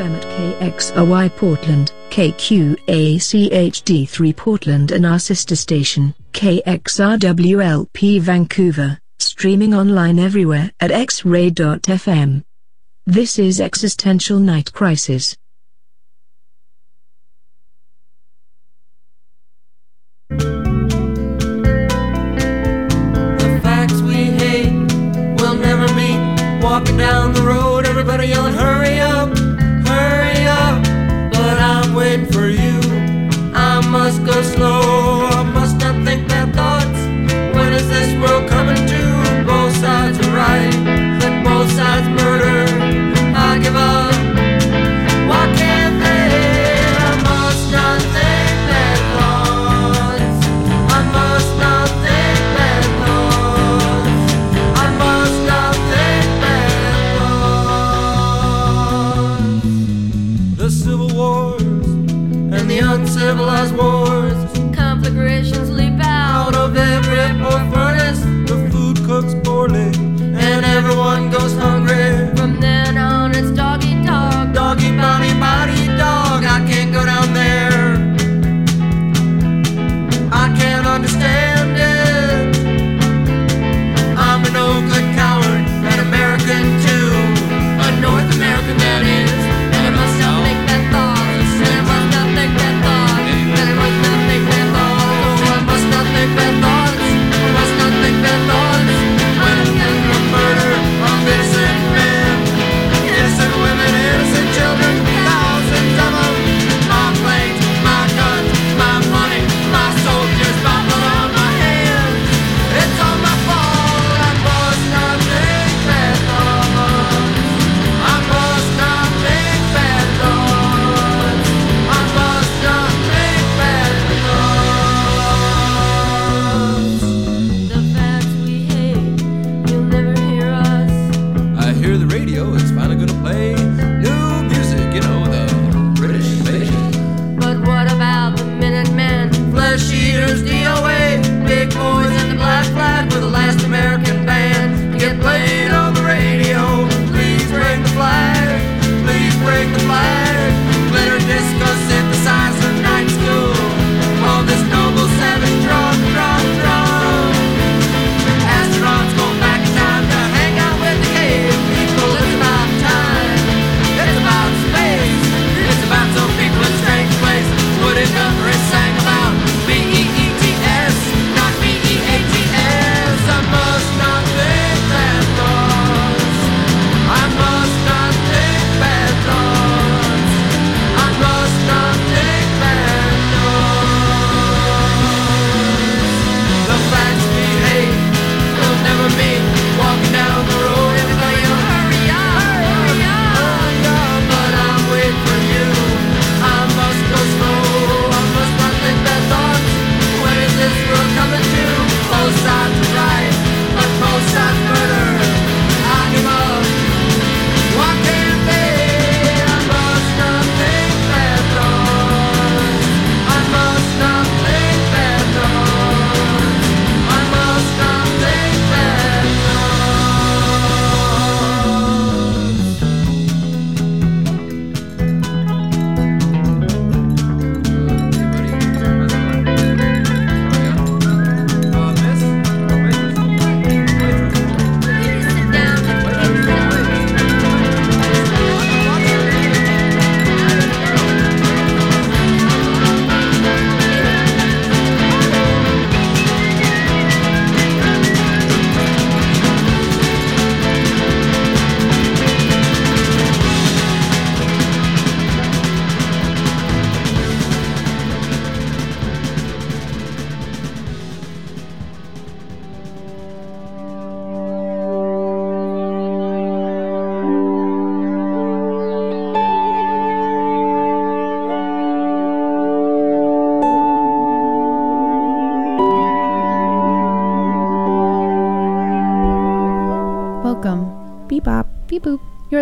FM at KXRY Portland, KQACHD3 Portland and our sister station, KXRWLP Vancouver, streaming online everywhere at xray.fm. This is Existential Night Crisis. The facts we hate will never meet. Walking down the road, everybody yelling, hurry up.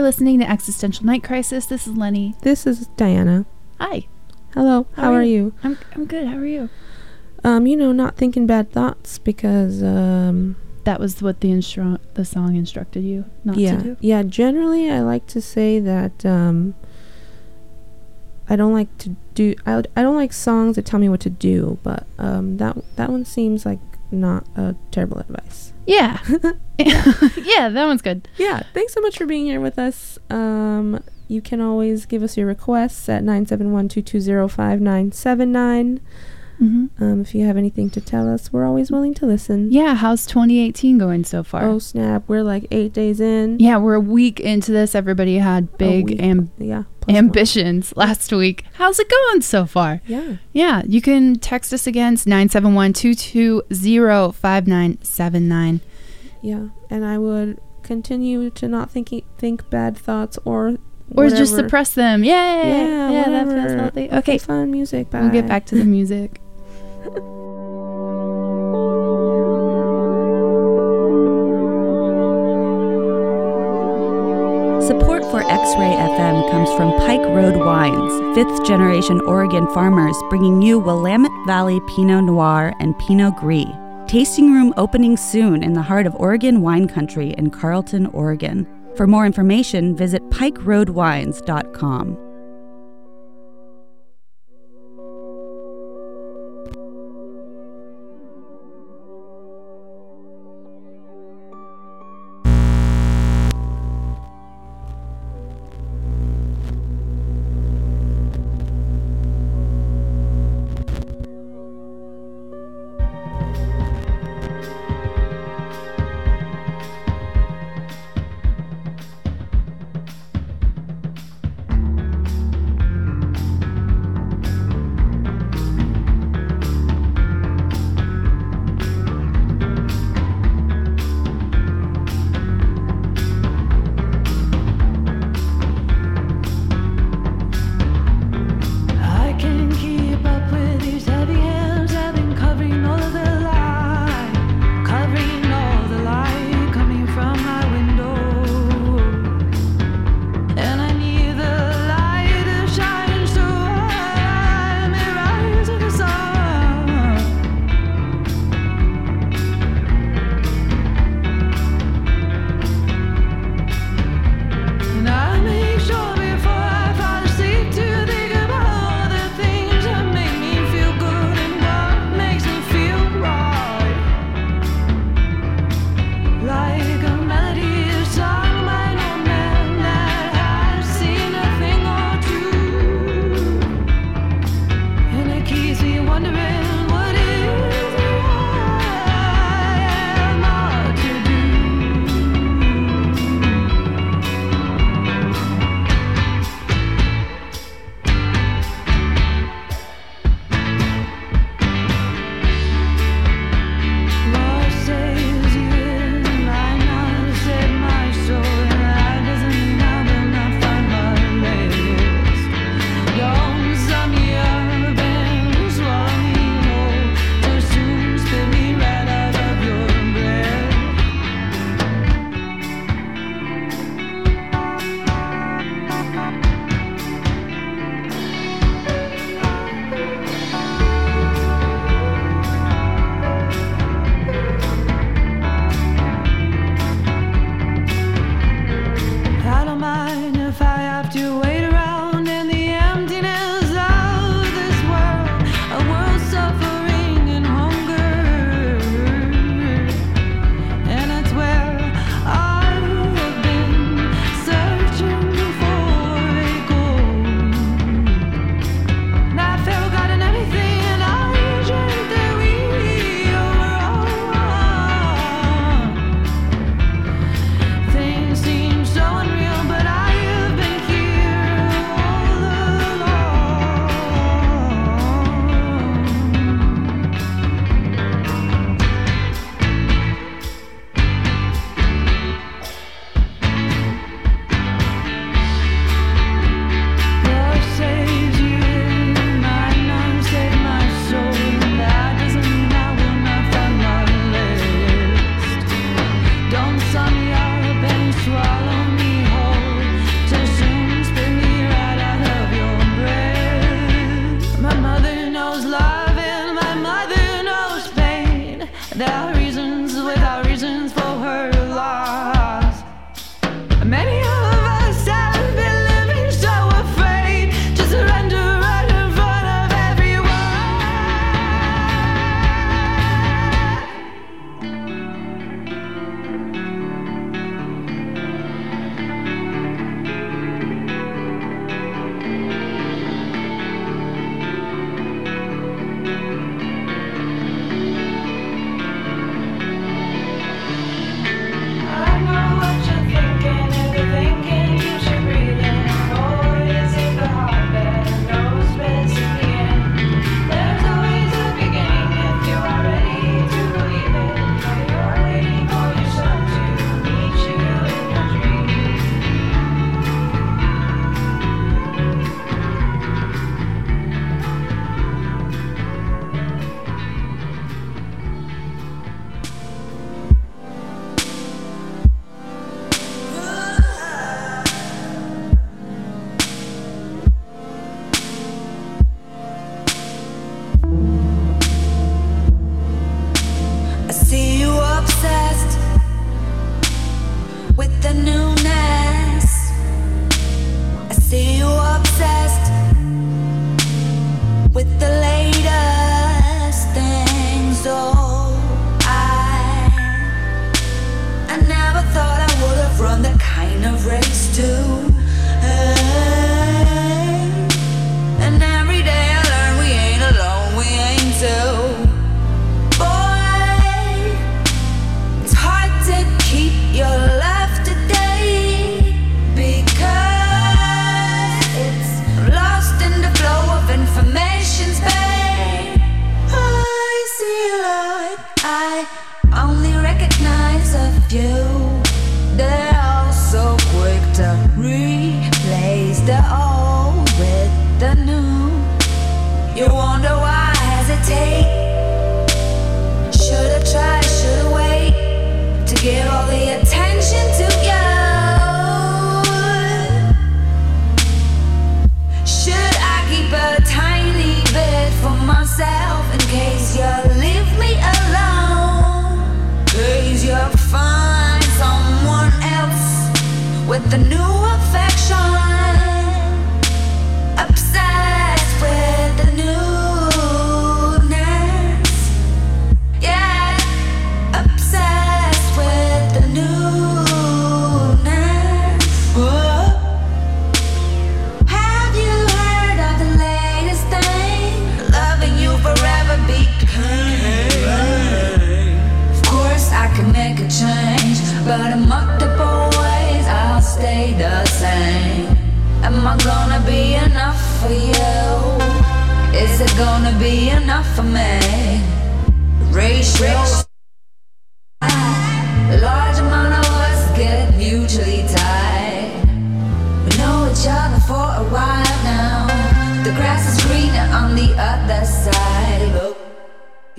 listening to Existential Night Crisis. This is Lenny. This is Diana. Hi. Hello. How, How are, you? you? I'm I'm good. How are you? Um, you know, not thinking bad thoughts because um that was what the instru- the song instructed you not yeah, to do. Yeah. Generally, I like to say that um I don't like to do I, I don't like songs that tell me what to do, but um that that one seems like not a terrible advice. Yeah. yeah. that one's good. Yeah. Thanks so much for being here with us. Um, you can always give us your requests at 971 220 5979. Mm-hmm. Um, if you have anything to tell us, we're always willing to listen. Yeah, how's 2018 going so far? Oh snap, we're like eight days in. Yeah, we're a week into this. Everybody had big am- yeah, ambitions last week. How's it going so far? Yeah. Yeah, you can text us again. It's 971 220 5979. Yeah, and I would continue to not think, think bad thoughts or or whatever. just suppress them. Yay! Yeah, yeah, whatever. that's, that's healthy. Okay, fun music. Bye. We'll get back to the music. fifth generation Oregon farmers bringing you Willamette Valley Pinot Noir and Pinot Gris. Tasting room opening soon in the heart of Oregon wine country in Carlton, Oregon. For more information, visit pikeroadwines.com.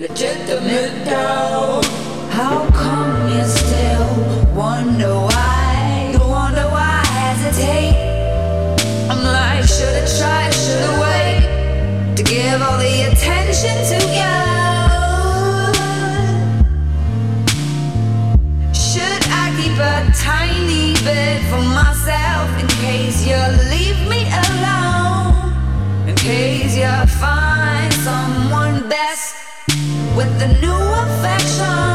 Legitimately. How come you still wonder why? You wonder why I hesitate. I'm like, should've tried, should've waited to give all the attention to you. Should I keep a tiny bit for myself in case you leave me alone? In case you find with the new affection.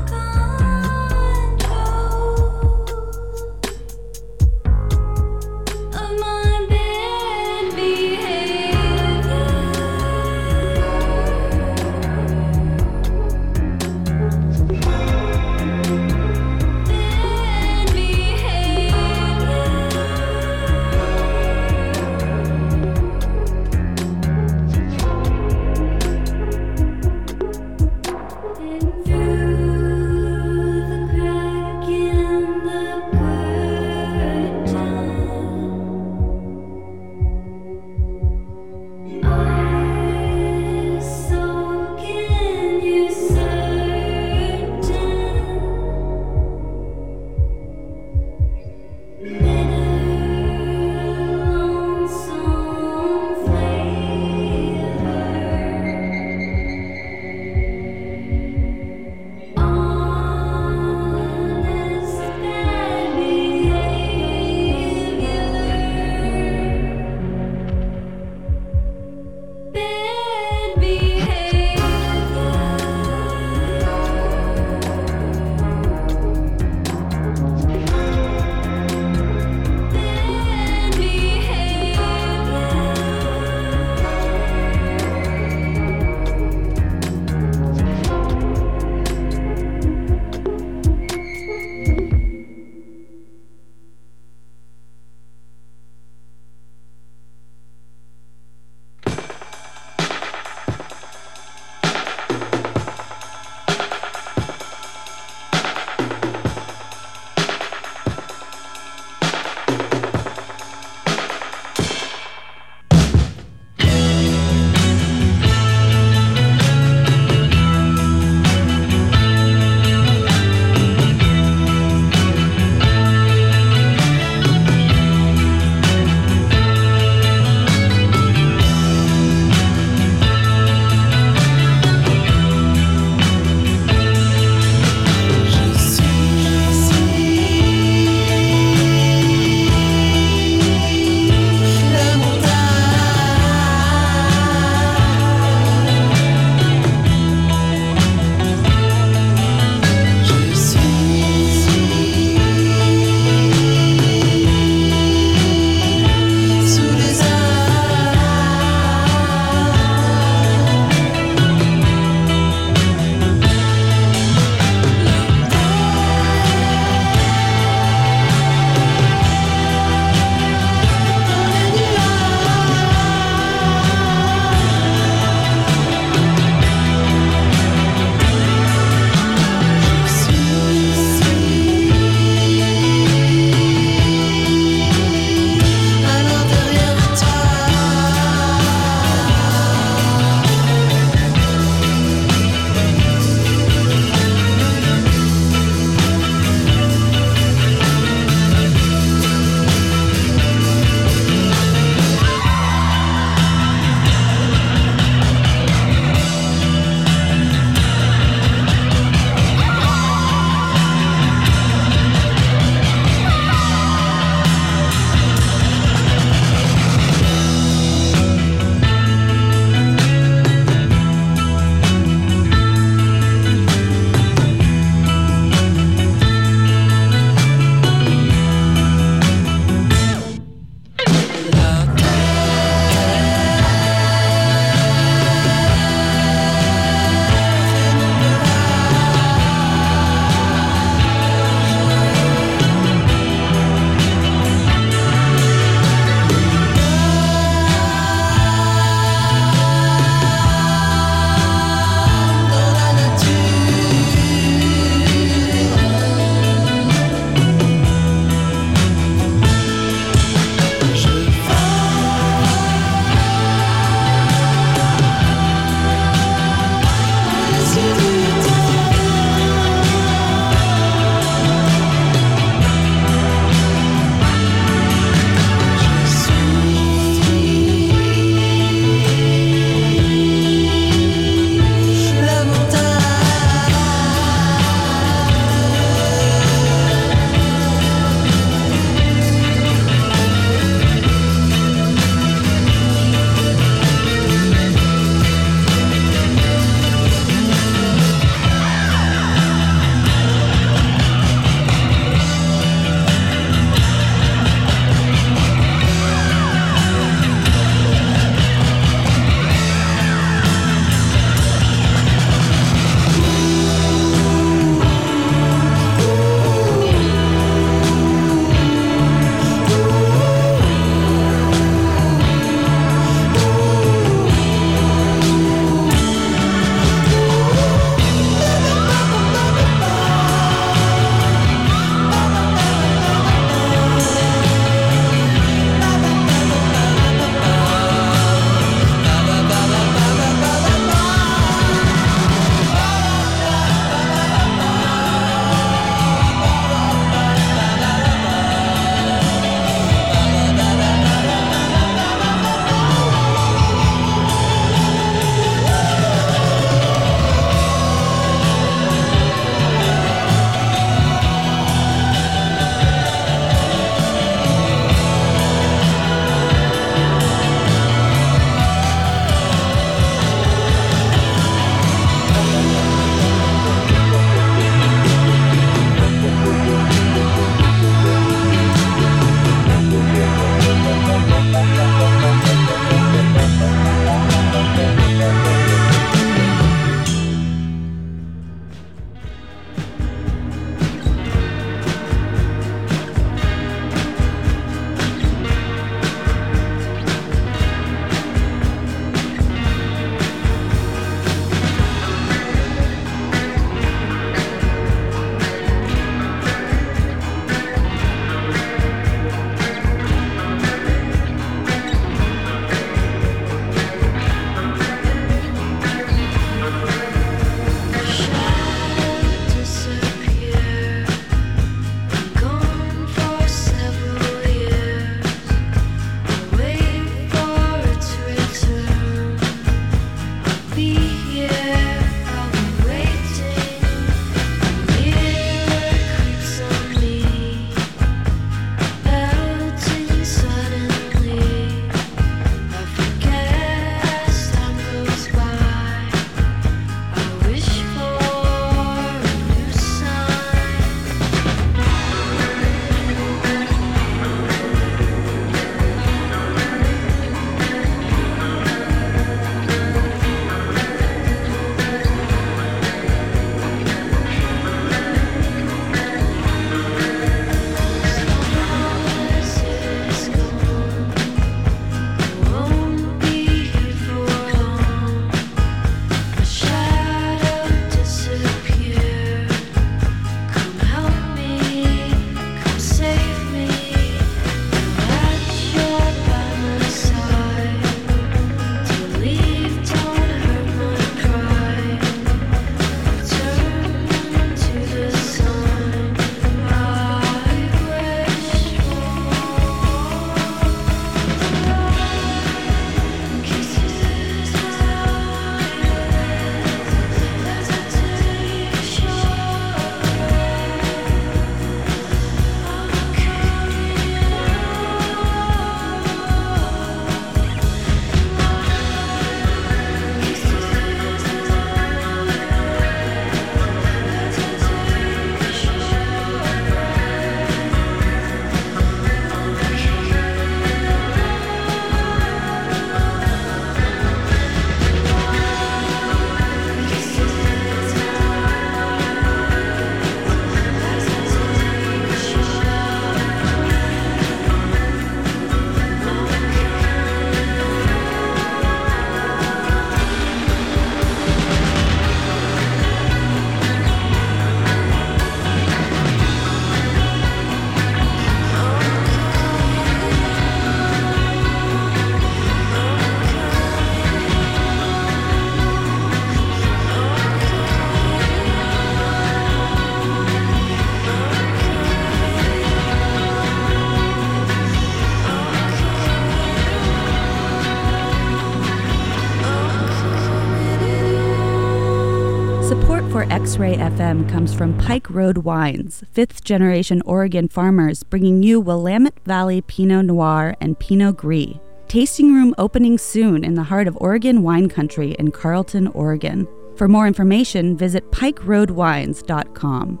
FM comes from Pike Road Wines, fifth generation Oregon farmers bringing you Willamette Valley Pinot Noir and Pinot Gris. Tasting room opening soon in the heart of Oregon wine country in Carlton, Oregon. For more information, visit pikeroadwines.com.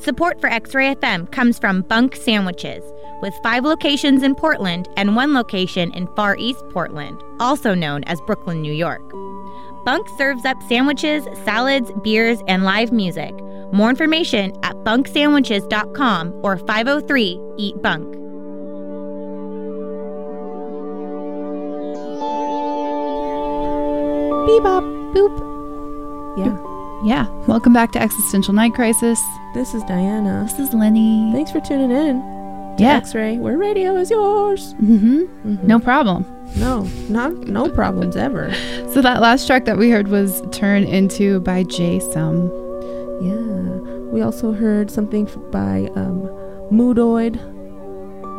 Support for X Ray FM comes from Bunk Sandwiches, with five locations in Portland and one location in Far East Portland, also known as Brooklyn, New York. Bunk serves up sandwiches, salads, beers, and live music. More information at bunksandwiches.com or 503 Eat Bunk. Bebop. Boop. Yeah. Yeah. Welcome back to Existential Night Crisis. This is Diana. This is Lenny. Thanks for tuning in. Yeah. X-ray, where radio is yours. Mm-hmm. Mhm. No problem. No, not no problems ever. So that last track that we heard was Turn Into by Jay Som. Yeah. We also heard something f- by um, Moodoid.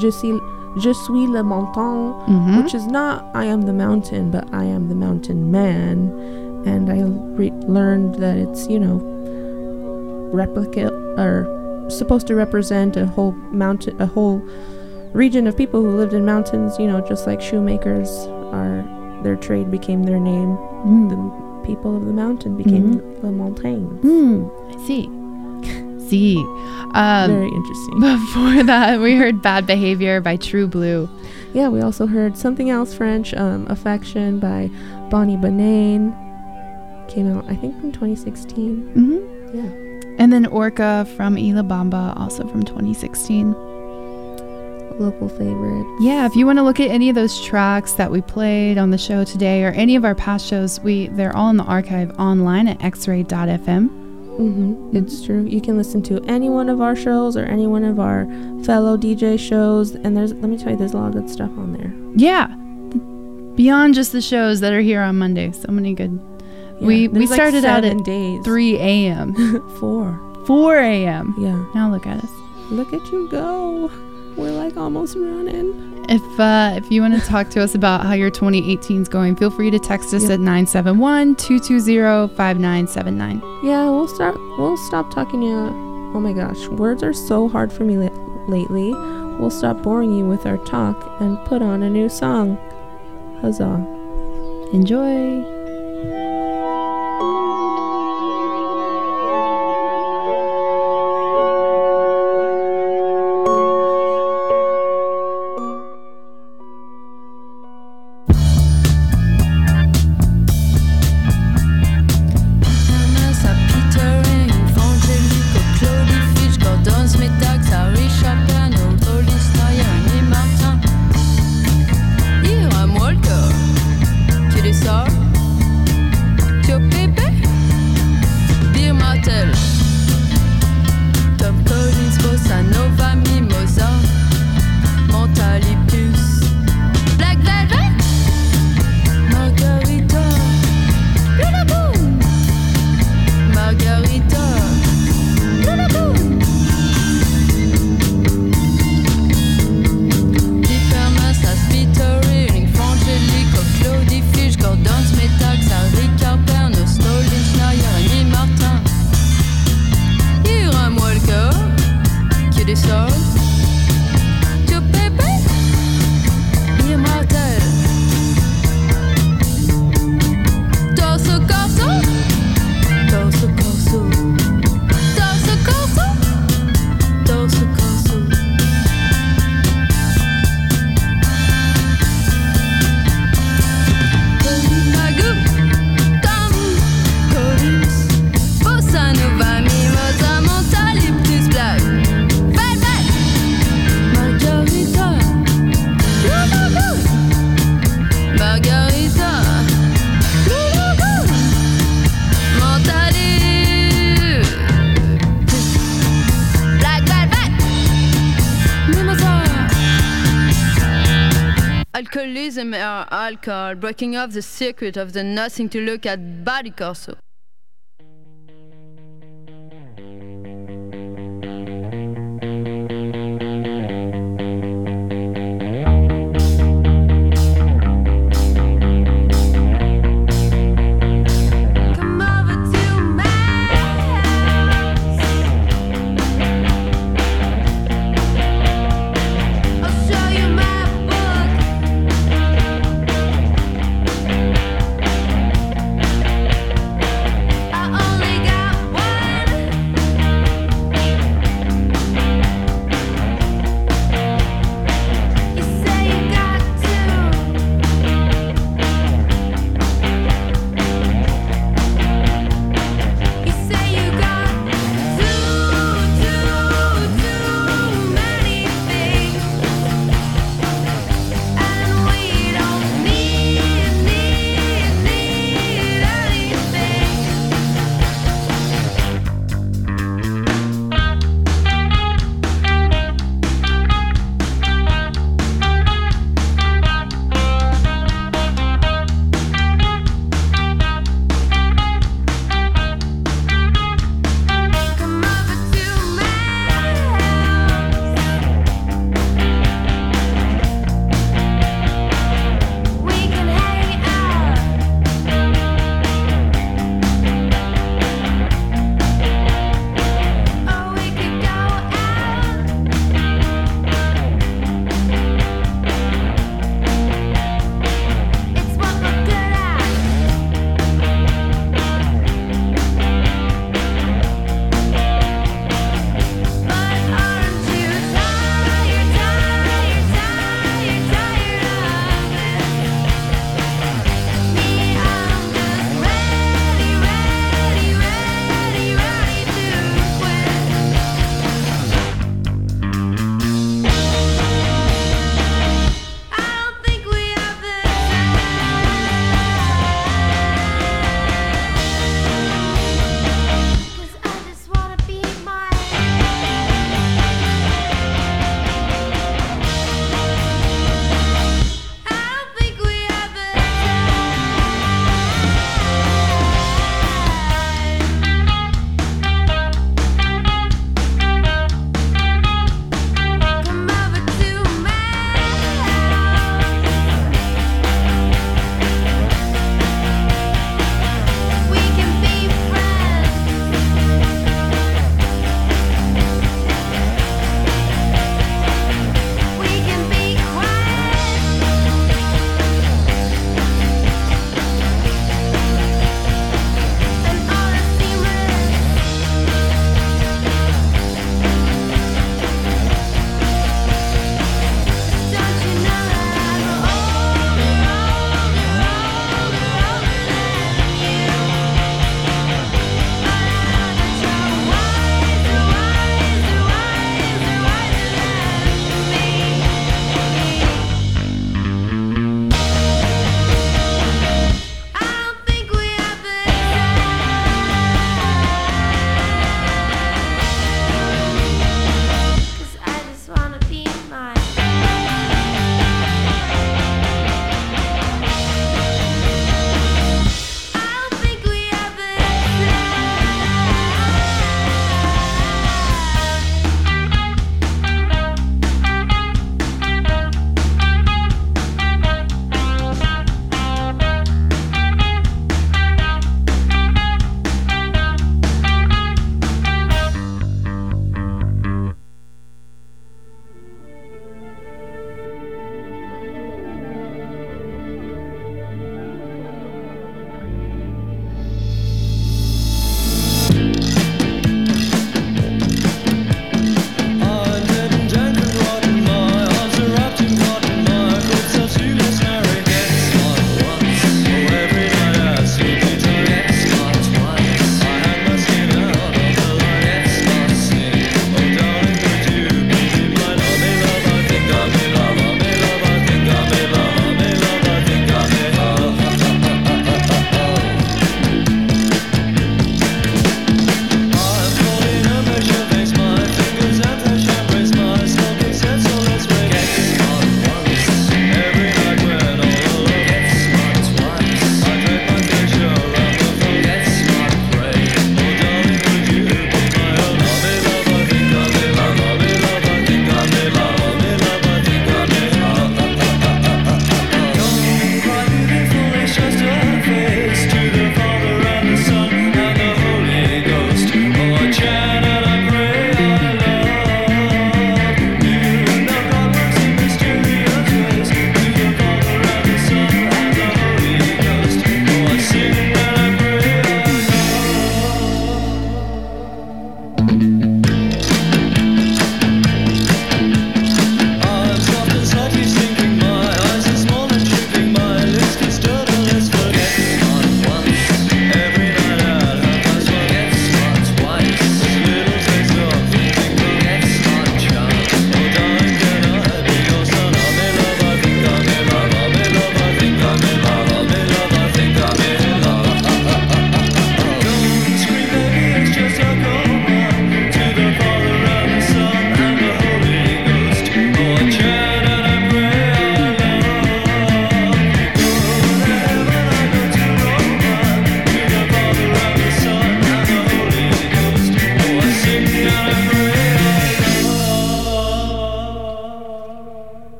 Je suis, Je suis le montagne, Mhm. which is not I am the mountain, but I am the mountain man. And I re- learned that it's, you know, replicate or supposed to represent a whole mountain, a whole region of people who lived in mountains, you know, just like shoemakers are, their trade became their name. Mm. The people of the mountain became the montagnes. Hmm. I see. see. Um, Very interesting. Before that, we heard Bad Behavior by True Blue. Yeah, we also heard something else French, um, Affection by Bonnie Banane. Came out, I think, in 2016. Mm-hmm. Yeah. And then Orca from Y La Bamba, also from 2016. Local favorite. Yeah, if you want to look at any of those tracks that we played on the show today or any of our past shows, we they're all in the archive online at xray.fm. Mm-hmm. It's true. You can listen to any one of our shows or any one of our fellow DJ shows, and there's let me tell you, there's a lot of good stuff on there. Yeah. Beyond just the shows that are here on Monday, so many good. Yeah, we we like started out at days. 3 a.m. Four. 4 a.m. Yeah. Now look at us. Look at you go. We're like almost running. If uh, if you want to talk to us about how your 2018 is going, feel free to text us Yep. at 971-220-5979. Yeah, we'll start. We'll stop talking to you. Oh my gosh, words are so hard for me la- lately. We'll stop boring you with our talk and put on a new song. Huzzah! Enjoy. Or alcohol, breaking off the secret of the nothing to look at body corso.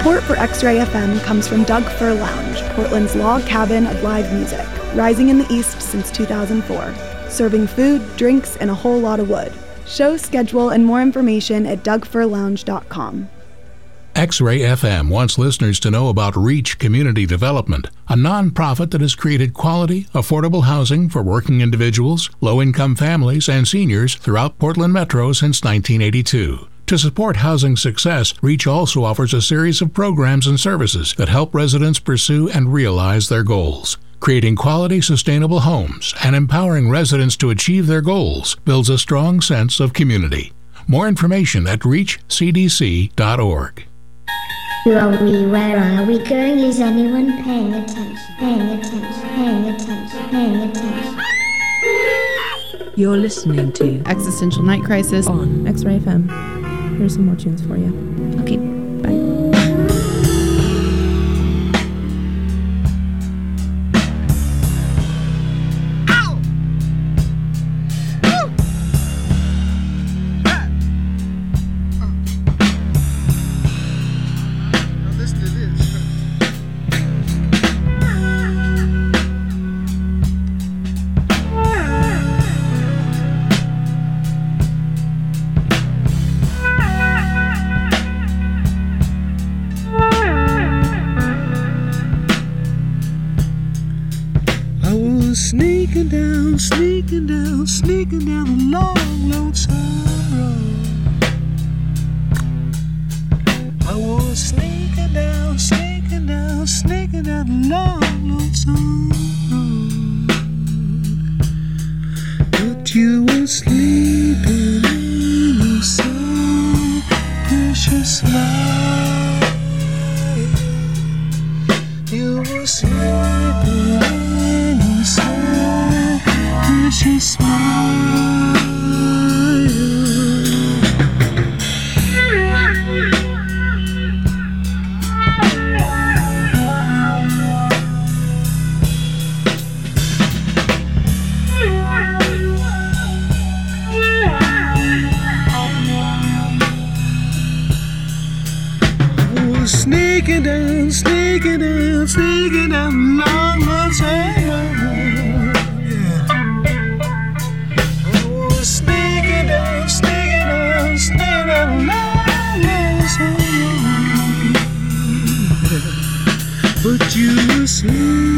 Support for X-Ray FM comes from Doug Fir Lounge, Portland's log cabin of live music, rising in the east since 2004, serving food, drinks, and a whole lot of wood. Show schedule and more information at dougfirlounge.com. X Ray FM wants listeners to know about Reach Community Development, a nonprofit that has created quality, affordable housing for working individuals, low income families, and seniors throughout Portland Metro since 1982. To support housing success, Reach also offers a series of programs and services that help residents pursue and realize their goals. Creating quality, sustainable homes and empowering residents to achieve their goals builds a strong sense of community. More information at reachcdc.org. Who are we? Where are we going? Is anyone paying attention? Paying attention? Paying attention? Paying attention? You're listening to Existential Night Crisis on X Ray FM. Here's some more tunes for you. Okay. Sneaking down, sneaking down, sneaking down a long, lonesome road. I was sneaking down, sneaking down, sneaking down a long, lonesome road. But you were sleeping in your so precious smile. Precious smile. Sneaking down, sneaking down, sneaking down long, lonesome road. You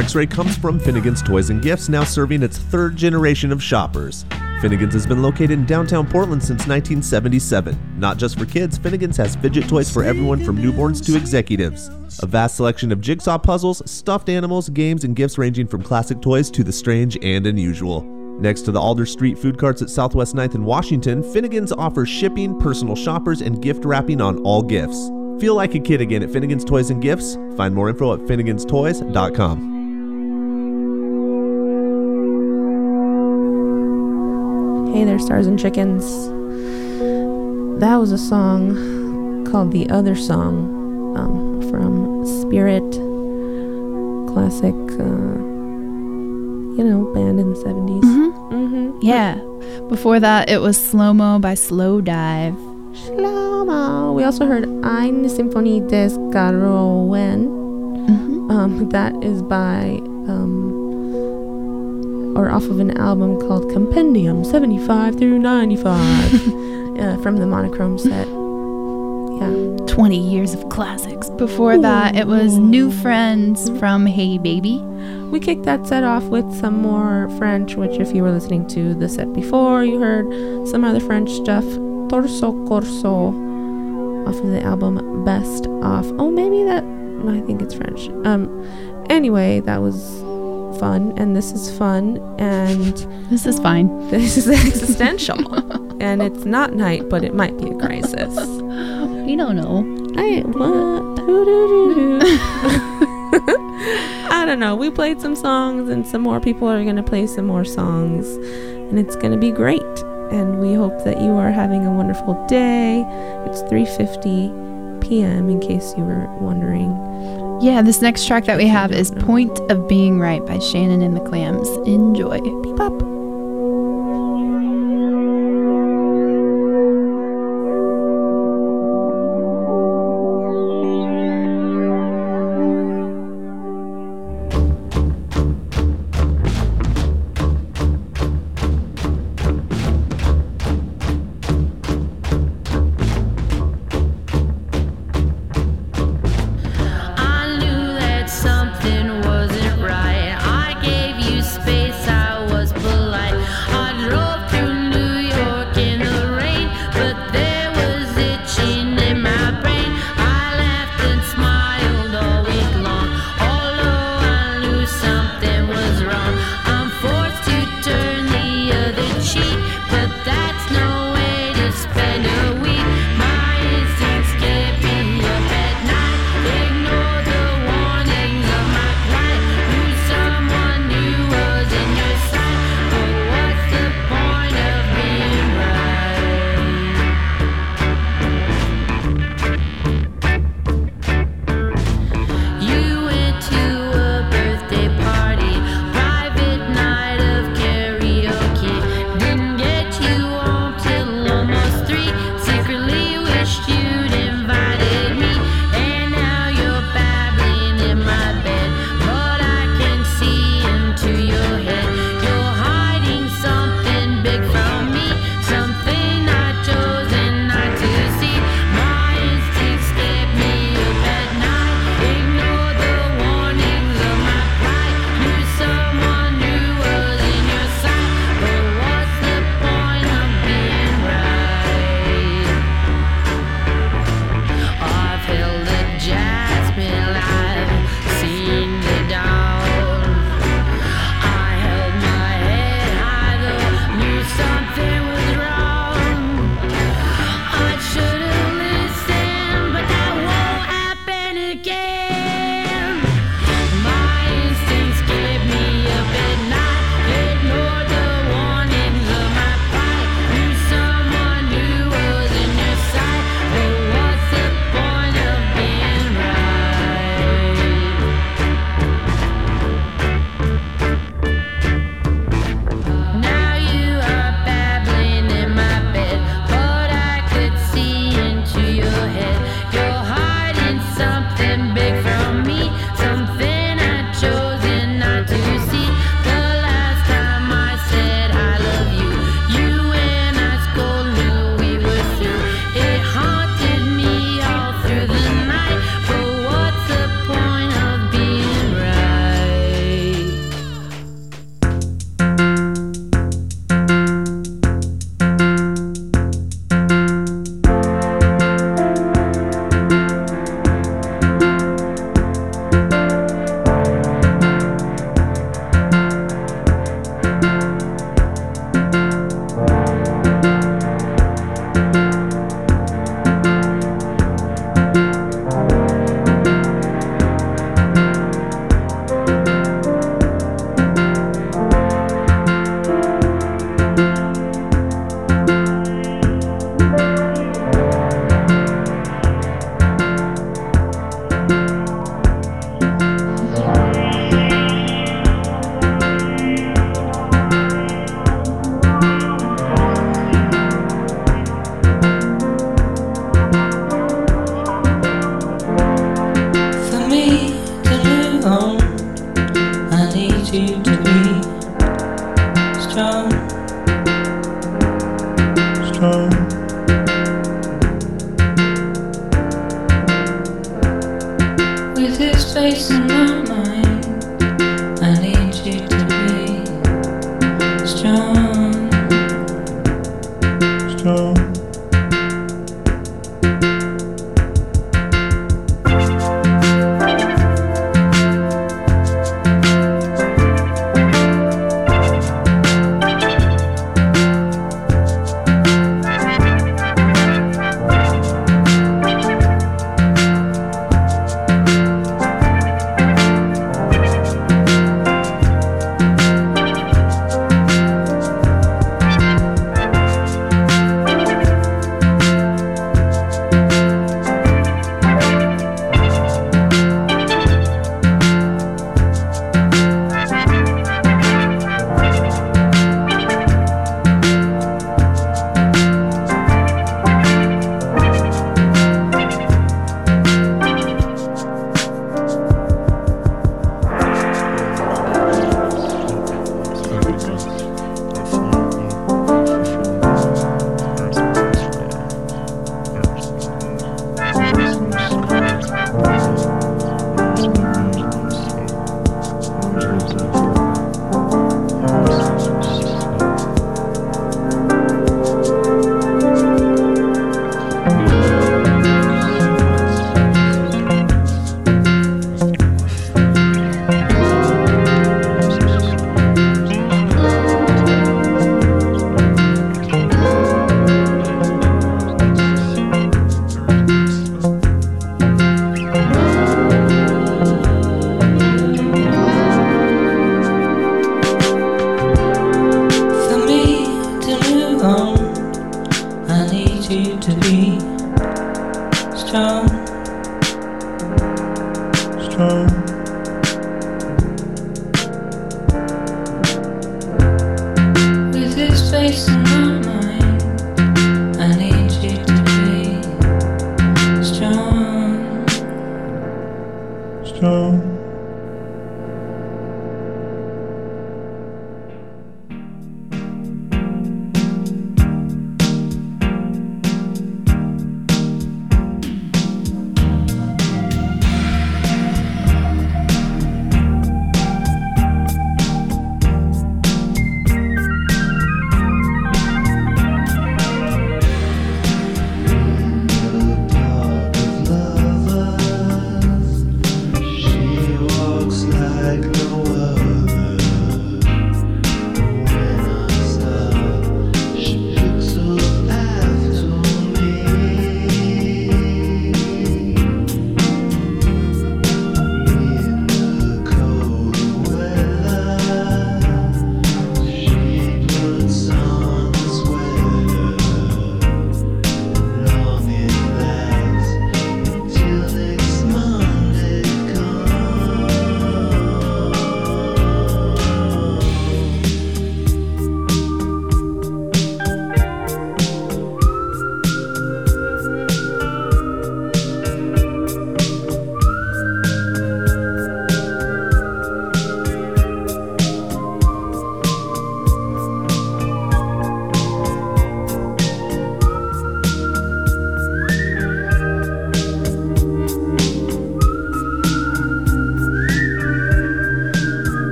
X Ray comes from Finnegan's Toys and Gifts, now serving its third generation of shoppers. Finnegan's has been located in downtown Portland since 1977. Not just for kids, Finnegan's has fidget toys for everyone from newborns to executives. A vast selection of jigsaw puzzles, stuffed animals, games, and gifts ranging from classic toys to the strange and unusual. Next to the Alder Street food carts at Southwest 9th in Washington, Finnegan's offers shipping, personal shoppers, and gift wrapping on all gifts. Feel like a kid again at Finnegan's Toys and Gifts. Find more info at finneganstoys.com. Hey there, stars and chickens. That was a song called The Other Song um, from Spirit, classic, uh, you know, band in the 70s. Mm-hmm. Yeah. Before that, it was Slomo by Slowdive. Slow Mo. We also heard Eine Symphonie des Garauen. Um, that is by, um, or off of an album called Compendium 75 through 95 uh, from the Monochrome set. Yeah. 20 years of classics. Before that, it was New Friends from Haybaby. We kicked that set off with some more French, which, if you were listening to the set before, you heard some other French stuff. Torso Corso off of the album Best Off. Oh, maybe that. I think it's French. Um. Anyway, that was fun, and this is fun, and this is fine. This is existential, and it's not night, but it might be a crisis. We don't know. I what? I don't know. We played some songs, and some more people are going to play some more songs, and it's going to be great. And we hope that you are having a wonderful day. It's 3:50 p.m. In case you were wondering. Yeah, this next track that we have is Point of Being Right by Shannon and the Clams. Enjoy. Beep up.